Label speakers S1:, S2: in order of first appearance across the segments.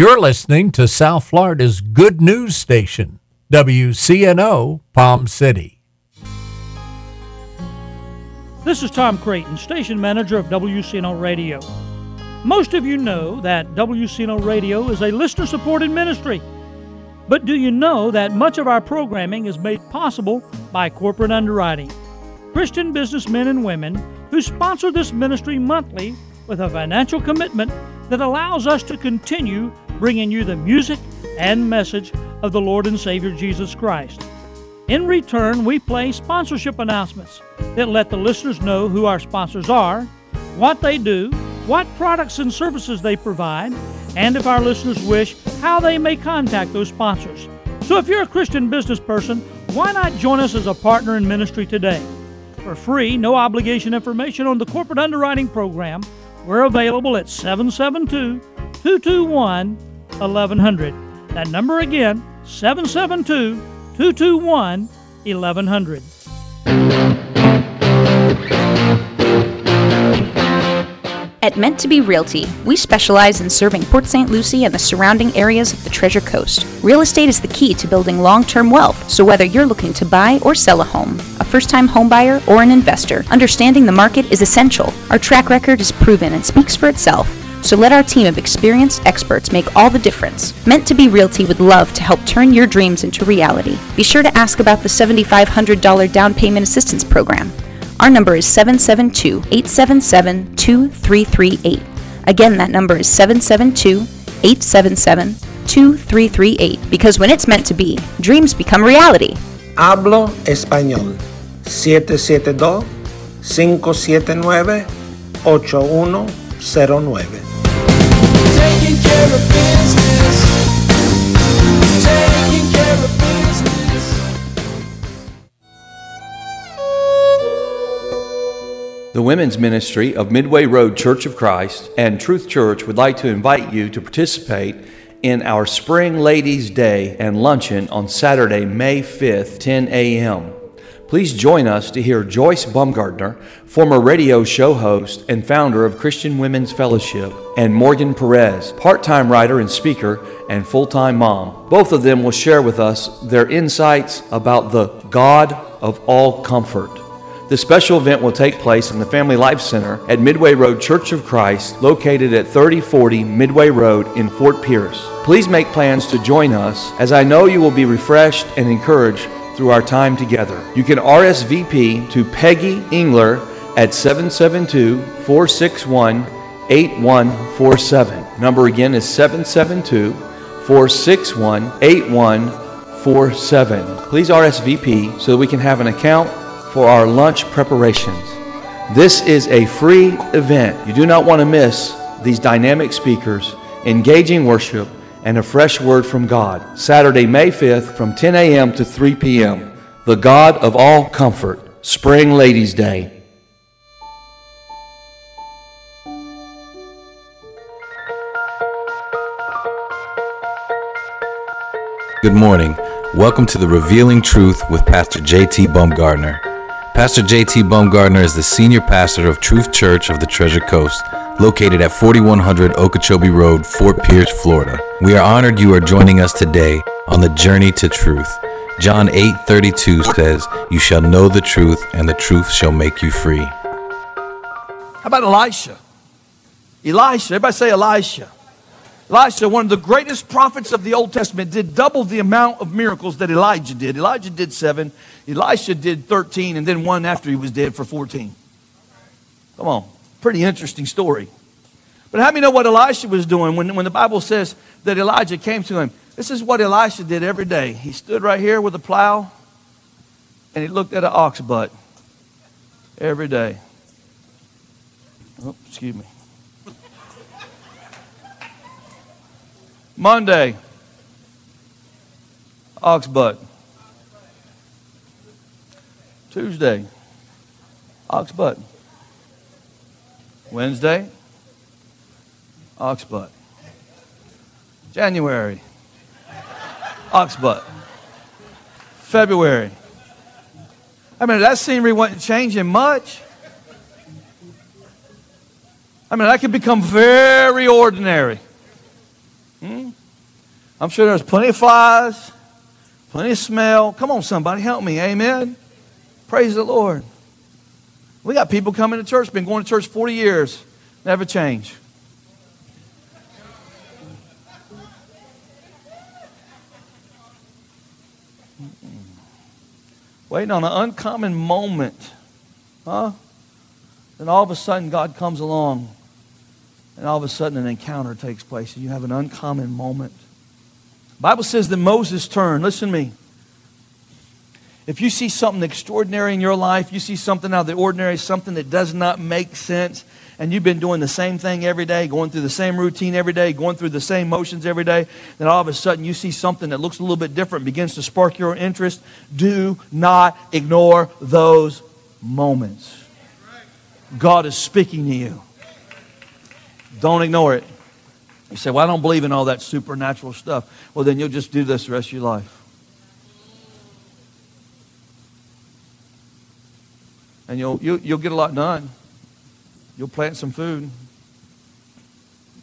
S1: You're listening to South Florida's good news station, WCNO Palm City.
S2: This is Tom Creighton, station manager of WCNO Radio. Most of you know that WCNO Radio is a listener supported ministry. But do you know that much of our programming is made possible by corporate underwriting? Christian businessmen and women who sponsor this ministry monthly with a financial commitment that allows us to continue bringing you the music and message of the Lord and Savior Jesus Christ. In return, we play sponsorship announcements that let the listeners know who our sponsors are, what they do, what products and services they provide, and if our listeners wish, how they may contact those sponsors. So if you're a Christian business person, why not join us as a partner in ministry today? For free, no obligation information on the corporate underwriting program, we're available at 772 221 1100. That number again, 772 221 1100.
S3: At Meant to Be Realty, we specialize in serving Port St. Lucie and the surrounding areas of the Treasure Coast. Real estate is the key to building long term wealth, so whether you're looking to buy or sell a home, a first time homebuyer, or an investor, understanding the market is essential. Our track record is proven and speaks for itself. So let our team of experienced experts make all the difference. Meant to be Realty would love to help turn your dreams into reality. Be sure to ask about the $7,500 down payment assistance program. Our number is 772 877 2338. Again, that number is 772 877 2338. Because when it's meant to be, dreams become reality.
S4: Hablo Español. 772 579 8109.
S5: The women's ministry of Midway Road Church of Christ and Truth Church would like to invite you to participate in our Spring Ladies' Day and luncheon on Saturday, May 5th, 10 a.m. Please join us to hear Joyce Baumgartner, former radio show host and founder of Christian Women's Fellowship, and Morgan Perez, part time writer and speaker and full time mom. Both of them will share with us their insights about the God of all comfort. The special event will take place in the Family Life Center at Midway Road Church of Christ, located at 3040 Midway Road in Fort Pierce. Please make plans to join us, as I know you will be refreshed and encouraged through our time together. You can RSVP to Peggy Engler at 772 461 8147. Number again is 772 461 8147. Please RSVP so that we can have an account for our lunch preparations. This is a free event. You do not want to miss these dynamic speakers, engaging worship, and a fresh word from God. Saturday, May 5th from 10 a.m. to 3 p.m. The God of all comfort, Spring Ladies' Day.
S6: Good morning. Welcome to the Revealing Truth with Pastor J.T. Baumgartner. Pastor J.T. Baumgartner is the senior pastor of Truth Church of the Treasure Coast, located at 4100 Okeechobee Road, Fort Pierce, Florida. We are honored you are joining us today on the journey to truth. John 8:32 says, "You shall know the truth, and the truth shall make you free."
S7: How about Elisha? Elisha, everybody say Elisha. Elisha, one of the greatest prophets of the Old Testament, did double the amount of miracles that Elijah did. Elijah did seven, Elisha did 13, and then one after he was dead for 14. Come on, pretty interesting story. But how many know what Elisha was doing when, when the Bible says that Elijah came to him? This is what Elisha did every day. He stood right here with a plow and he looked at an ox butt every day. Oh, excuse me. Monday, ox butt. Tuesday, ox butt. Wednesday, ox butt. January, ox butt. February. I mean, that scenery wasn't changing much. I mean, that could become very ordinary.
S5: I'm sure there's plenty of flies, plenty of smell. Come on, somebody, help me. Amen. Praise the Lord. We got people coming to church, been going to church 40 years, never change. Waiting on an uncommon moment. Huh? Then all of a sudden, God comes along, and all of a sudden, an encounter takes place, and you have an uncommon moment. Bible says that Moses turned. Listen to me. If you see something extraordinary in your life, you see something out of the ordinary, something that does not make sense, and you've been doing the same thing every day, going through the same routine every day, going through the same motions every day, then all of a sudden you see something that looks a little bit different, begins to spark your interest, do not ignore those moments. God is speaking to you. Don't ignore it. You say, Well, I don't believe in all that supernatural stuff. Well, then you'll just do this the rest of your life. And you'll, you'll, you'll get a lot done. You'll plant some food.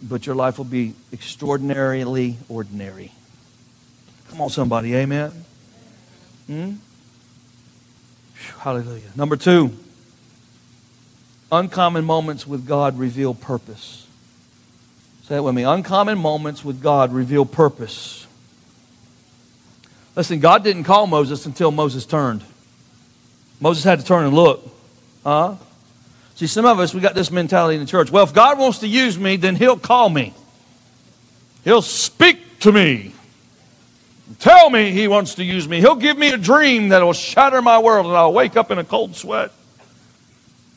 S5: But your life will be extraordinarily ordinary. Come on, somebody. Amen. Hmm? Hallelujah. Number two, uncommon moments with God reveal purpose. Say it with me. Uncommon moments with God reveal purpose. Listen, God didn't call Moses until Moses turned. Moses had to turn and look. Huh? See, some of us, we got this mentality in the church. Well, if God wants to use me, then He'll call me. He'll speak to me. Tell me He wants to use me. He'll give me a dream that will shatter my world, and I'll wake up in a cold sweat.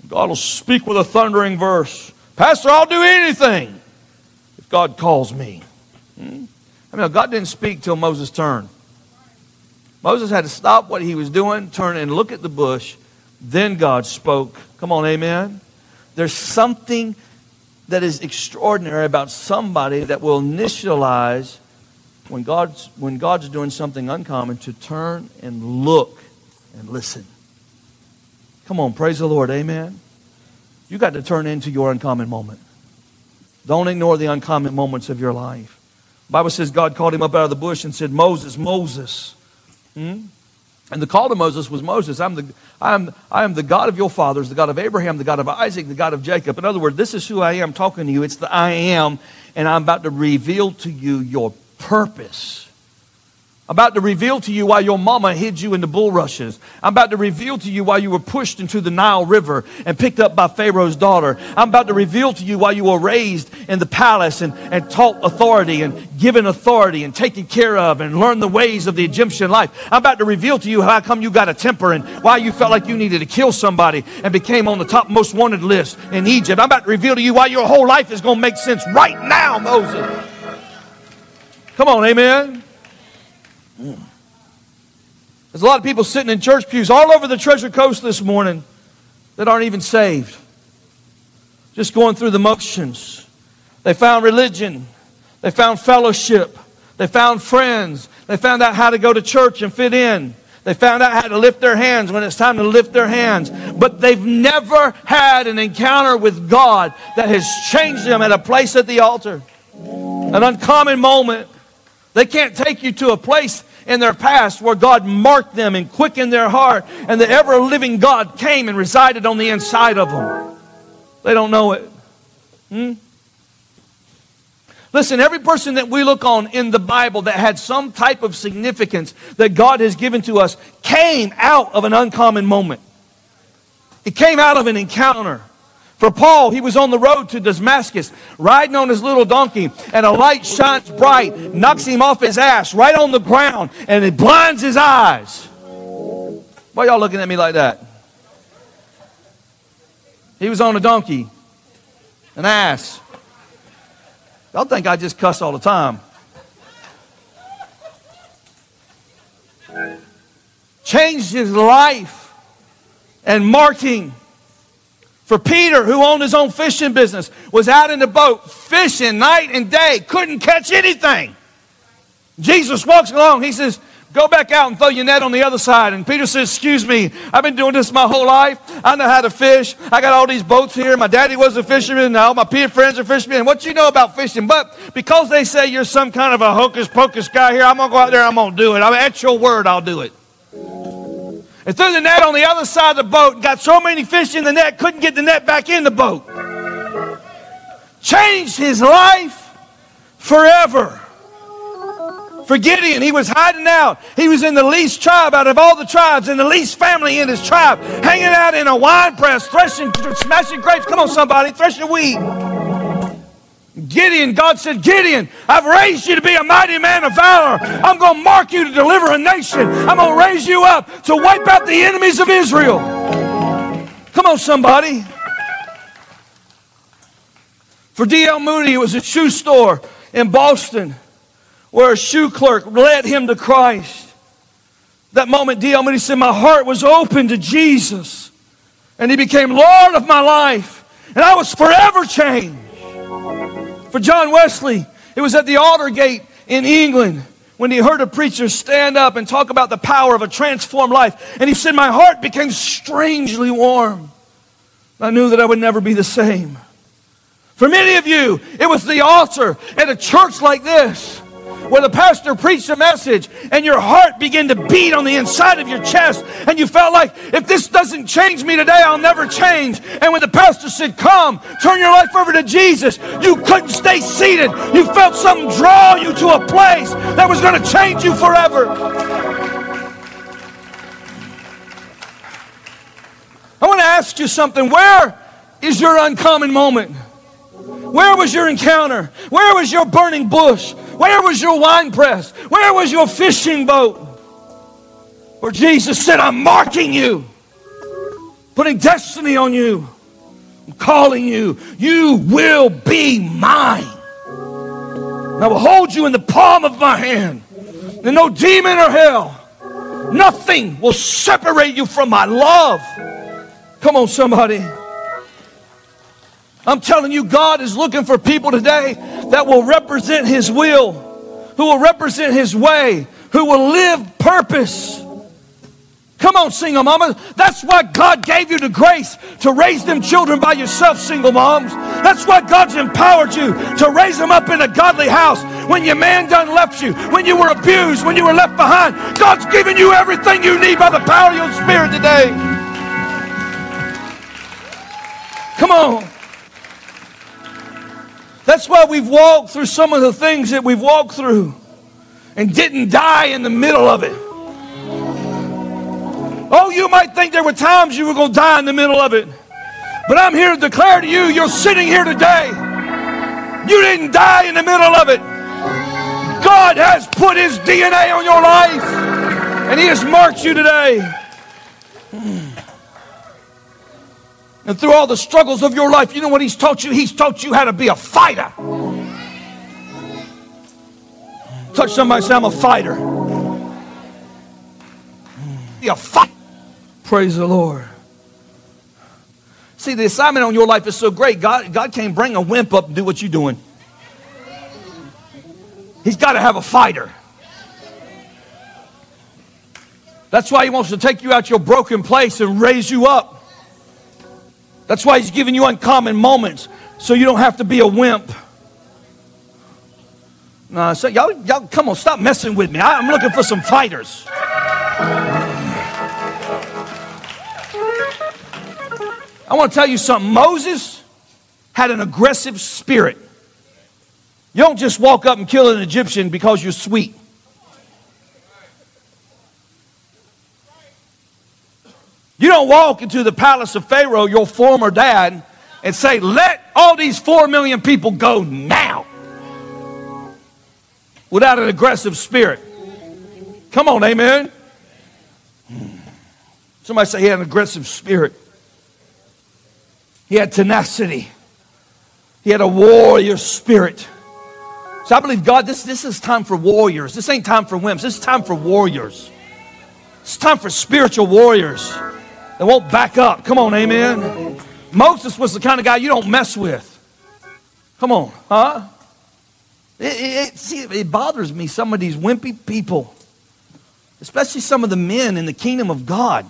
S5: God will speak with a thundering verse. Pastor, I'll do anything God calls me. Hmm? I mean, God didn't speak till Moses turned. Moses had to stop what he was doing, turn and look at the bush. Then God spoke. Come on, amen. There's something that is extraordinary about somebody that will initialize when God's, when God's doing something uncommon to turn and look and listen. Come on, praise the Lord, amen. You got to turn into your uncommon moment. Don't ignore the uncommon moments of your life. The Bible says God called him up out of the bush and said, Moses, Moses. Hmm? And the call to Moses was Moses, I'm the, I, am, I am the God of your fathers, the God of Abraham, the God of Isaac, the God of Jacob. In other words, this is who I am talking to you. It's the I am, and I'm about to reveal to you your purpose. I'm about to reveal to you why your mama hid you in the bulrushes. I'm about to reveal to you why you were pushed into the Nile River and picked up by Pharaoh's daughter. I'm about to reveal to you why you were raised in the palace and, and taught authority and given authority and taken care of and learned the ways of the Egyptian life. I'm about to reveal to you how come you got a temper and why you felt like you needed to kill somebody and became on the top most wanted list in Egypt. I'm about to reveal to you why your whole life is going to make sense right now, Moses. Come on, amen. There's a lot of people sitting in church pews all over the Treasure Coast this morning that aren't even saved. Just going through the motions. They found religion. They found fellowship. They found friends. They found out how to go to church and fit in. They found out how to lift their hands when it's time to lift their hands. But they've never had an encounter with God that has changed them at a place at the altar. An uncommon moment. They can't take you to a place in their past where God marked them and quickened their heart, and the ever living God came and resided on the inside of them. They don't know it. Hmm? Listen, every person that we look on in the Bible that had some type of significance that God has given to us came out of an uncommon moment. It came out of an encounter. For Paul, he was on the road to Damascus, riding on his little donkey, and a light shines bright, knocks him off his ass right on the ground, and it blinds his eyes. Why y'all looking at me like that? He was on a donkey, an ass. Y'all think I just cuss all the time. Changed his life and marking for Peter, who owned his own fishing business, was out in the boat fishing night and day, couldn't catch anything. Jesus walks along. He says, Go back out and throw your net on the other side. And Peter says, Excuse me, I've been doing this my whole life. I know how to fish. I got all these boats here. My daddy was a fisherman. Now my peer friends are fishermen. What you know about fishing? But because they say you're some kind of a hocus pocus guy here, I'm going to go out there I'm going to do it. I mean, at your word, I'll do it. And threw the net on the other side of the boat. and Got so many fish in the net, couldn't get the net back in the boat. Changed his life forever. For Gideon, he was hiding out. He was in the least tribe out of all the tribes, in the least family in his tribe, hanging out in a wine press, threshing, smashing grapes. Come on, somebody, threshing wheat. Gideon, God said, Gideon, I've raised you to be a mighty man of valor. I'm going to mark you to deliver a nation. I'm going to raise you up to wipe out the enemies of Israel. Come on, somebody. For D.L. Moody, it was a shoe store in Boston where a shoe clerk led him to Christ. That moment, D.L. Moody said, My heart was open to Jesus, and he became Lord of my life, and I was forever changed. For John Wesley, it was at the Aldersgate in England when he heard a preacher stand up and talk about the power of a transformed life. And he said, My heart became strangely warm. I knew that I would never be the same. For many of you, it was the altar at a church like this where the pastor preached a message and your heart began to beat on the inside of your chest and you felt like if this doesn't change me today I'll never change. And when the pastor said come turn your life over to Jesus you couldn't stay seated. You felt something draw you to a place that was going to change you forever. I want to ask you something. Where is your uncommon moment where was your encounter? Where was your burning bush? Where was your wine press? Where was your fishing boat? Where Jesus said, I'm marking you, putting destiny on you, I'm calling you. You will be mine. And I will hold you in the palm of my hand. And no demon or hell, nothing will separate you from my love. Come on, somebody. I'm telling you, God is looking for people today that will represent His will, who will represent His way, who will live purpose. Come on, single mama. That's why God gave you the grace to raise them children by yourself, single moms. That's why God's empowered you to raise them up in a godly house when your man done left you, when you were abused, when you were left behind. God's given you everything you need by the power of your spirit today. Come on. That's why we've walked through some of the things that we've walked through and didn't die in the middle of it. Oh, you might think there were times you were going to die in the middle of it. But I'm here to declare to you, you're sitting here today. You didn't die in the middle of it. God has put His DNA on your life, and He has marked you today. And through all the struggles of your life, you know what He's taught you? He's taught you how to be a fighter. Touch somebody, say, I'm a fighter. Be a fight. Praise the Lord. See, the assignment on your life is so great. God, God can't bring a wimp up and do what you're doing. He's got to have a fighter. That's why He wants to take you out your broken place and raise you up. That's why He's giving you uncommon moments so you don't have to be a wimp. No, so y'all, y'all, come on, stop messing with me. I, I'm looking for some fighters. I want to tell you something. Moses had an aggressive spirit. You don't just walk up and kill an Egyptian because you're sweet. You don't walk into the palace of Pharaoh, your former dad, and say, Let all these four million people go now without an aggressive spirit. Come on, amen. Hmm. Somebody say he had an aggressive spirit. He had tenacity. He had a warrior spirit. So I believe God, this, this is time for warriors. This ain't time for wimps. This is time for warriors. It's time for spiritual warriors that won't back up. Come on, amen. Moses was the kind of guy you don't mess with. Come on, huh? It, it, it, see, it bothers me, some of these wimpy people. especially some of the men in the kingdom of God.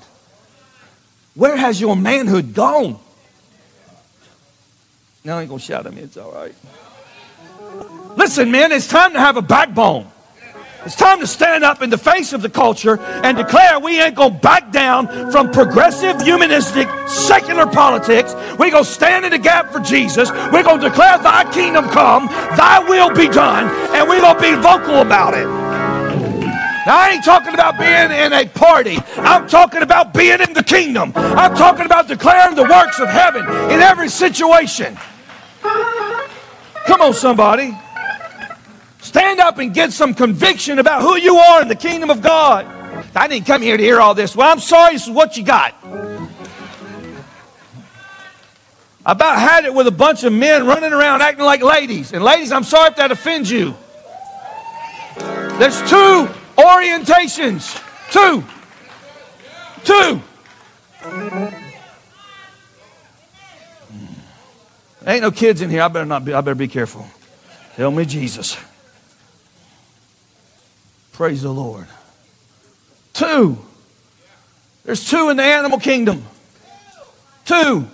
S5: Where has your manhood gone? Now I ain't gonna shout at me, it's all right. Listen, man, it's time to have a backbone. It's time to stand up in the face of the culture and declare we ain't gonna back down from progressive, humanistic, secular politics. We're gonna stand in the gap for Jesus. We're gonna declare thy kingdom come, thy will be done, and we're gonna be vocal about it. Now, I ain't talking about being in a party. I'm talking about being in the kingdom. I'm talking about declaring the works of heaven in every situation. Come on, somebody. Stand up and get some conviction about who you are in the kingdom of God. I didn't come here to hear all this. Well, I'm sorry, this is what you got. I about had it with a bunch of men running around acting like ladies. And ladies, I'm sorry if that offends you. There's two orientations. Two. Two. Ain't no kids in here. I better not be. I better be careful. Help me, Jesus. Praise the Lord. Two. There's two in the animal kingdom. Two.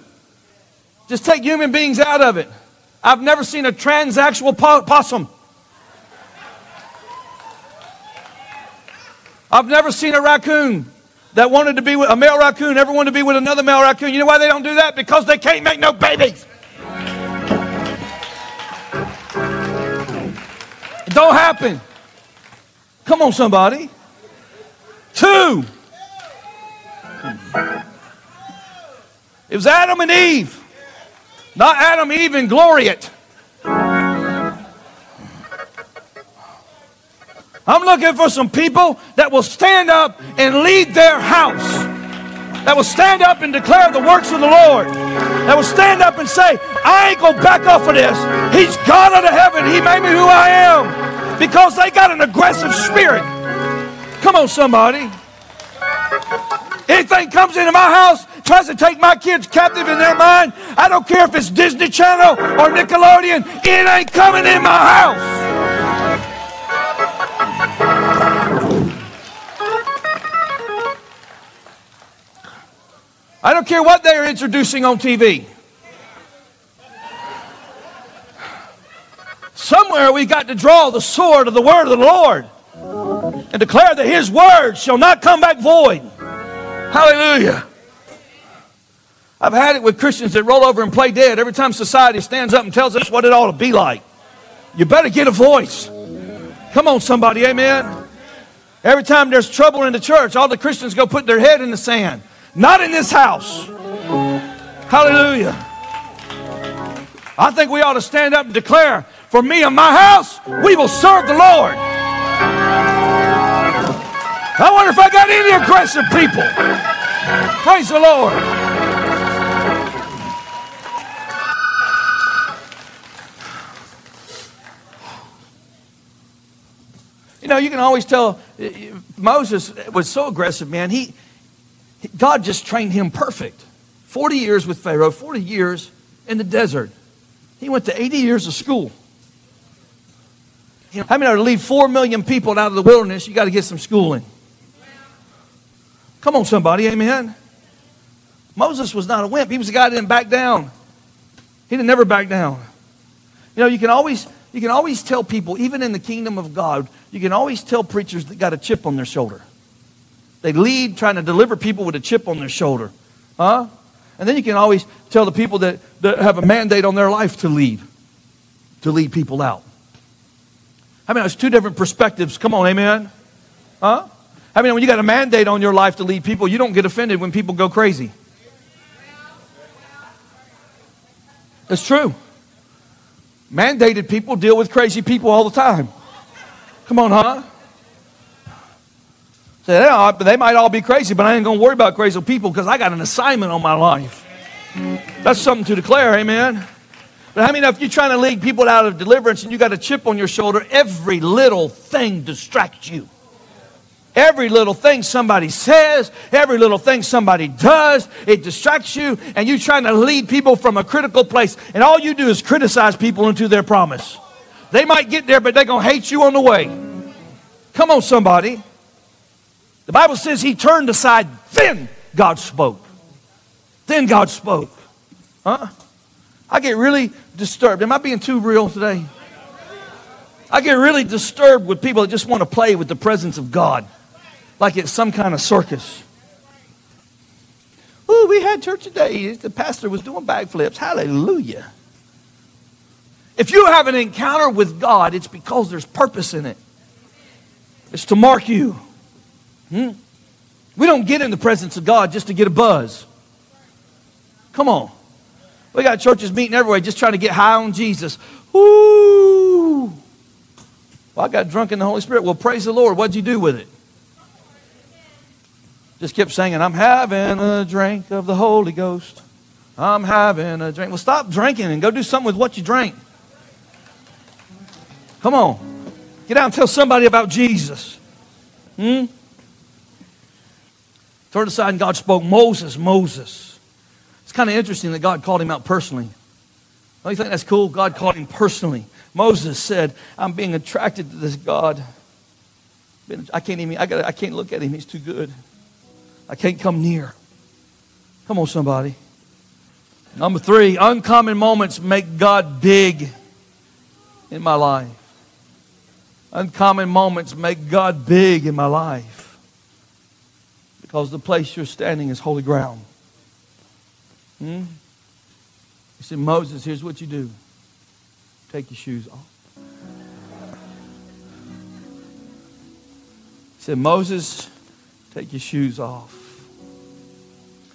S5: Just take human beings out of it. I've never seen a transsexual possum. I've never seen a raccoon that wanted to be with a male raccoon, ever wanted to be with another male raccoon. You know why they don't do that? Because they can't make no babies. It don't happen. Come on, somebody. Two. It was Adam and Eve. Not Adam, Eve, and Gloriet. I'm looking for some people that will stand up and lead their house. That will stand up and declare the works of the Lord. That will stand up and say, I ain't going to back off of this. He's God out of heaven. He made me who I am. Because they got an aggressive spirit. Come on, somebody. Anything comes into my house, tries to take my kids captive in their mind, I don't care if it's Disney Channel or Nickelodeon, it ain't coming in my house. I don't care what they are introducing on TV. Somewhere we got to draw the sword of the word of the Lord and declare that his word shall not come back void. Hallelujah. I've had it with Christians that roll over and play dead every time society stands up and tells us what it ought to be like. You better get a voice. Come on, somebody, amen. Every time there's trouble in the church, all the Christians go put their head in the sand. Not in this house. Hallelujah. I think we ought to stand up and declare, for me and my house, we will serve the Lord. I wonder if I got any aggressive people. Praise the Lord. You know, you can always tell uh, Moses was so aggressive, man. He, God just trained him perfect. 40 years with Pharaoh, 40 years in the desert. He went to 80 years of school. You know, how many are to lead 4 million people out of the wilderness? You got to get some schooling. Come on, somebody, amen. Moses was not a wimp. He was a guy that didn't back down. He didn't never back down. You know, you can always you can always tell people, even in the kingdom of God, you can always tell preachers that got a chip on their shoulder. They lead trying to deliver people with a chip on their shoulder. Huh? And then you can always tell the people that, that have a mandate on their life to lead, to lead people out. I mean, it's two different perspectives. Come on, amen? Huh? I mean, when you got a mandate on your life to lead people, you don't get offended when people go crazy. It's true. Mandated people deal with crazy people all the time. Come on, huh? Say, they, they might all be crazy, but I ain't going to worry about crazy people because I got an assignment on my life. That's something to declare, amen. But how many know if you're trying to lead people out of deliverance and you got a chip on your shoulder, every little thing distracts you. Every little thing somebody says, every little thing somebody does, it distracts you, and you're trying to lead people from a critical place, and all you do is criticize people into their promise. They might get there, but they're going to hate you on the way. Come on, somebody. The Bible says he turned aside, then God spoke. Then God spoke. Huh? I get really disturbed. Am I being too real today? I get really disturbed with people that just want to play with the presence of God like it's some kind of circus. Ooh, we had church today. The pastor was doing backflips. Hallelujah. If you have an encounter with God, it's because there's purpose in it. It's to mark you. Hmm? We don't get in the presence of God just to get a buzz. Come on. We got churches meeting everywhere just trying to get high on Jesus. Woo! Well, I got drunk in the Holy Spirit. Well, praise the Lord. What'd you do with it? Just kept singing, I'm having a drink of the Holy Ghost. I'm having a drink. Well, stop drinking and go do something with what you drank. Come on. Get out and tell somebody about Jesus. Hmm? Turn aside and God spoke, Moses, Moses. Kind of interesting that God called him out personally. Don't you think that's cool? God called him personally. Moses said, I'm being attracted to this God. I can't even, I, gotta, I can't look at him. He's too good. I can't come near. Come on, somebody. Number three, uncommon moments make God big in my life. Uncommon moments make God big in my life because the place you're standing is holy ground. Hmm? He said, Moses, here's what you do take your shoes off. He said, Moses, take your shoes off.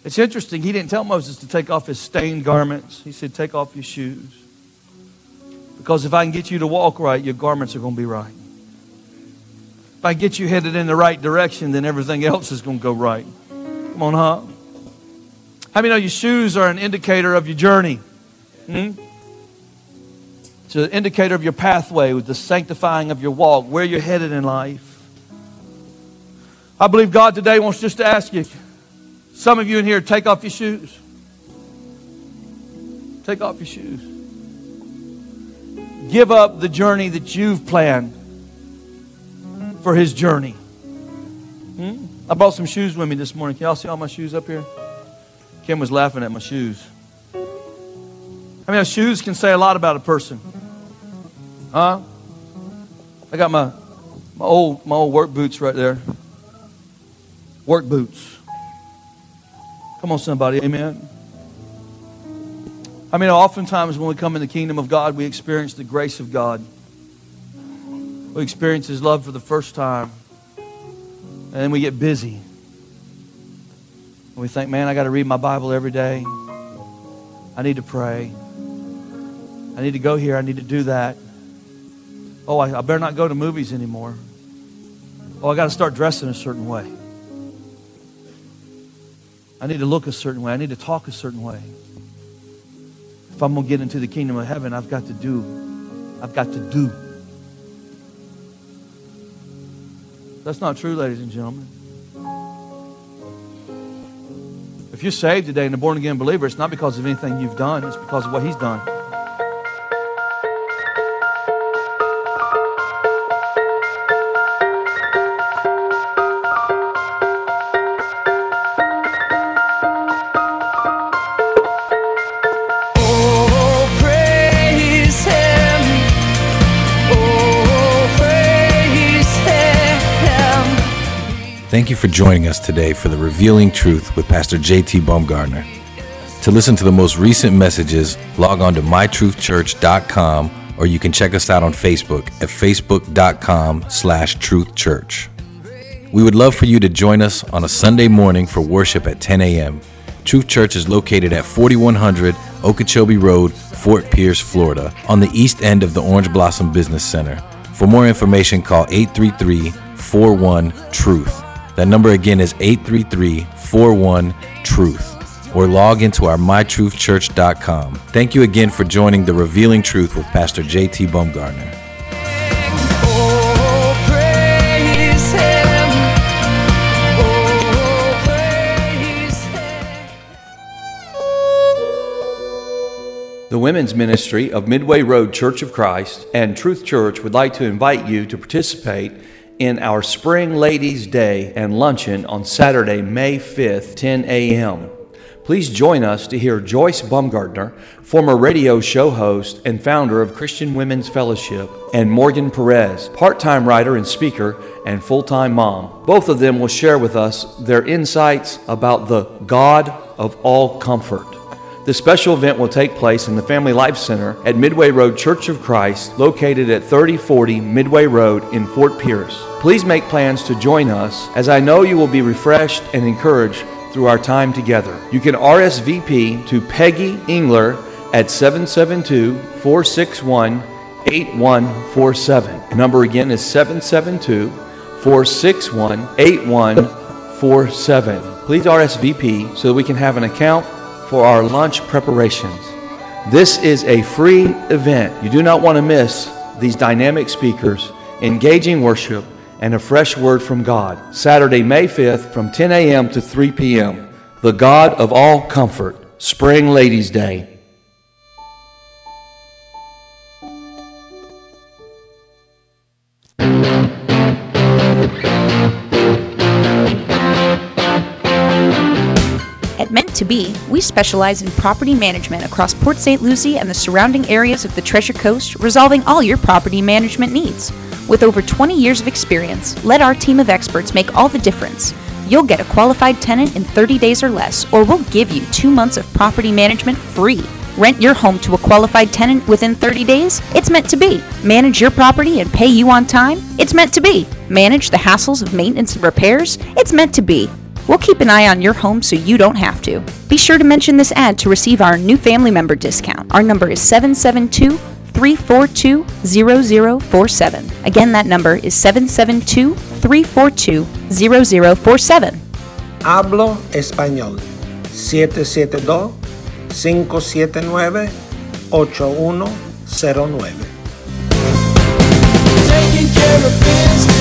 S5: It's interesting, he didn't tell Moses to take off his stained garments. He said, Take off your shoes. Because if I can get you to walk right, your garments are going to be right. If I get you headed in the right direction, then everything else is going to go right. Come on, huh? How many know your shoes are an indicator of your journey? Hmm? It's an indicator of your pathway with the sanctifying of your walk, where you're headed in life. I believe God today wants just to ask you. Some of you in here, take off your shoes. Take off your shoes. Give up the journey that you've planned for His journey. Hmm? I brought some shoes with me this morning. Can y'all see all my shoes up here? Kim was laughing at my shoes. I mean, shoes can say a lot about a person. Huh? I got my, my old my old work boots right there. Work boots. Come on, somebody. Amen. I mean, oftentimes when we come in the kingdom of God, we experience the grace of God. We experience His love for the first time. And then we get busy. We think, man, I got to read my Bible every day. I need to pray. I need to go here. I need to do that. Oh, I, I better not go to movies anymore. Oh, I got to start dressing a certain way. I need to look a certain way. I need to talk a certain way. If I'm going to get into the kingdom of heaven, I've got to do. I've got to do. That's not true, ladies and gentlemen. If you're saved today and a born again believer, it's not because of anything you've done, it's because of what He's done.
S6: Thank you for joining us today for the Revealing Truth with Pastor JT Baumgartner. To listen to the most recent messages, log on to mytruthchurch.com or you can check us out on Facebook at facebook.com slash truthchurch. We would love for you to join us on a Sunday morning for worship at 10 a.m. Truth Church is located at 4100 Okeechobee Road, Fort Pierce, Florida, on the east end of the Orange Blossom Business Center. For more information, call 833 41 Truth. That number again is 833 41 Truth. Or log into our mytruthchurch.com. Thank you again for joining the Revealing Truth with Pastor JT Baumgartner.
S8: The women's ministry of Midway Road Church of Christ and Truth Church would like to invite you to participate
S5: in our Spring Ladies Day and luncheon on Saturday, May 5th, 10 a.m. Please join us to hear Joyce Baumgartner, former radio show host and founder of Christian Women's Fellowship, and Morgan Perez, part time writer and speaker and full time mom. Both of them will share with us their insights about the God of all comfort. The special event will take place in the Family Life Center at Midway Road Church of Christ, located at 3040 Midway Road in Fort Pierce. Please make plans to join us, as I know you will be refreshed and encouraged through our time together. You can RSVP to Peggy Engler at 772 461 8147. The number again is 772 461 8147. Please RSVP so that we can have an account for our lunch preparations. This is a free event. You do not want to miss these dynamic speakers, engaging worship, and a fresh word from God. Saturday, May 5th from 10 a.m. to 3 p.m. The God of all comfort, Spring Ladies' Day.
S3: We specialize in property management across Port St. Lucie and the surrounding areas of the Treasure Coast, resolving all your property management needs. With over 20 years of experience, let our team of experts make all the difference. You'll get a qualified tenant in 30 days or less, or we'll give you two months of property management free. Rent your home to a qualified tenant within 30 days? It's meant to be. Manage your property and pay you on time? It's meant to be. Manage the hassles of maintenance and repairs? It's meant to be. We'll keep an eye on your home so you don't have to. Be sure to mention this ad to receive our new family member discount. Our number is 772 342 0047. Again, that number is 772 342 0047.
S4: Hablo español. 772-579-8109.
S9: Taking care of business.